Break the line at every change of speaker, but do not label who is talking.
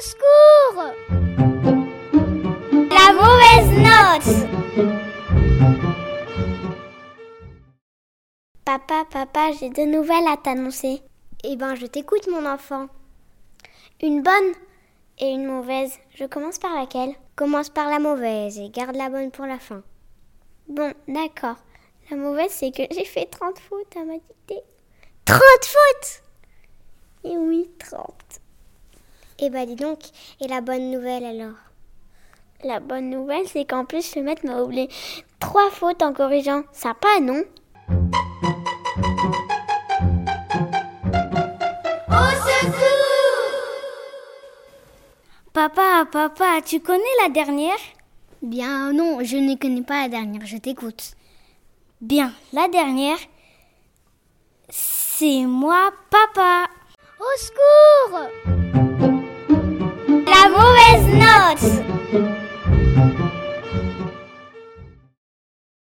Secours La mauvaise note Papa, papa, j'ai deux nouvelles à t'annoncer. Eh ben, je t'écoute, mon enfant. Une bonne et une mauvaise. Je commence par laquelle? Commence par la mauvaise et garde la bonne pour la fin. Bon, d'accord. La mauvaise, c'est que j'ai fait 30 fautes à ma dictée. 30 fautes? Et oui, 30. Eh ben, dis donc. Et la bonne nouvelle alors? La bonne nouvelle, c'est qu'en plus, le maître m'a oublié trois fautes en corrigeant. Ça pas, non?
Papa, papa, tu connais la dernière?
Bien non, je ne connais pas la dernière, je t'écoute.
Bien, la dernière, c'est moi, papa.
Au secours La mauvaise note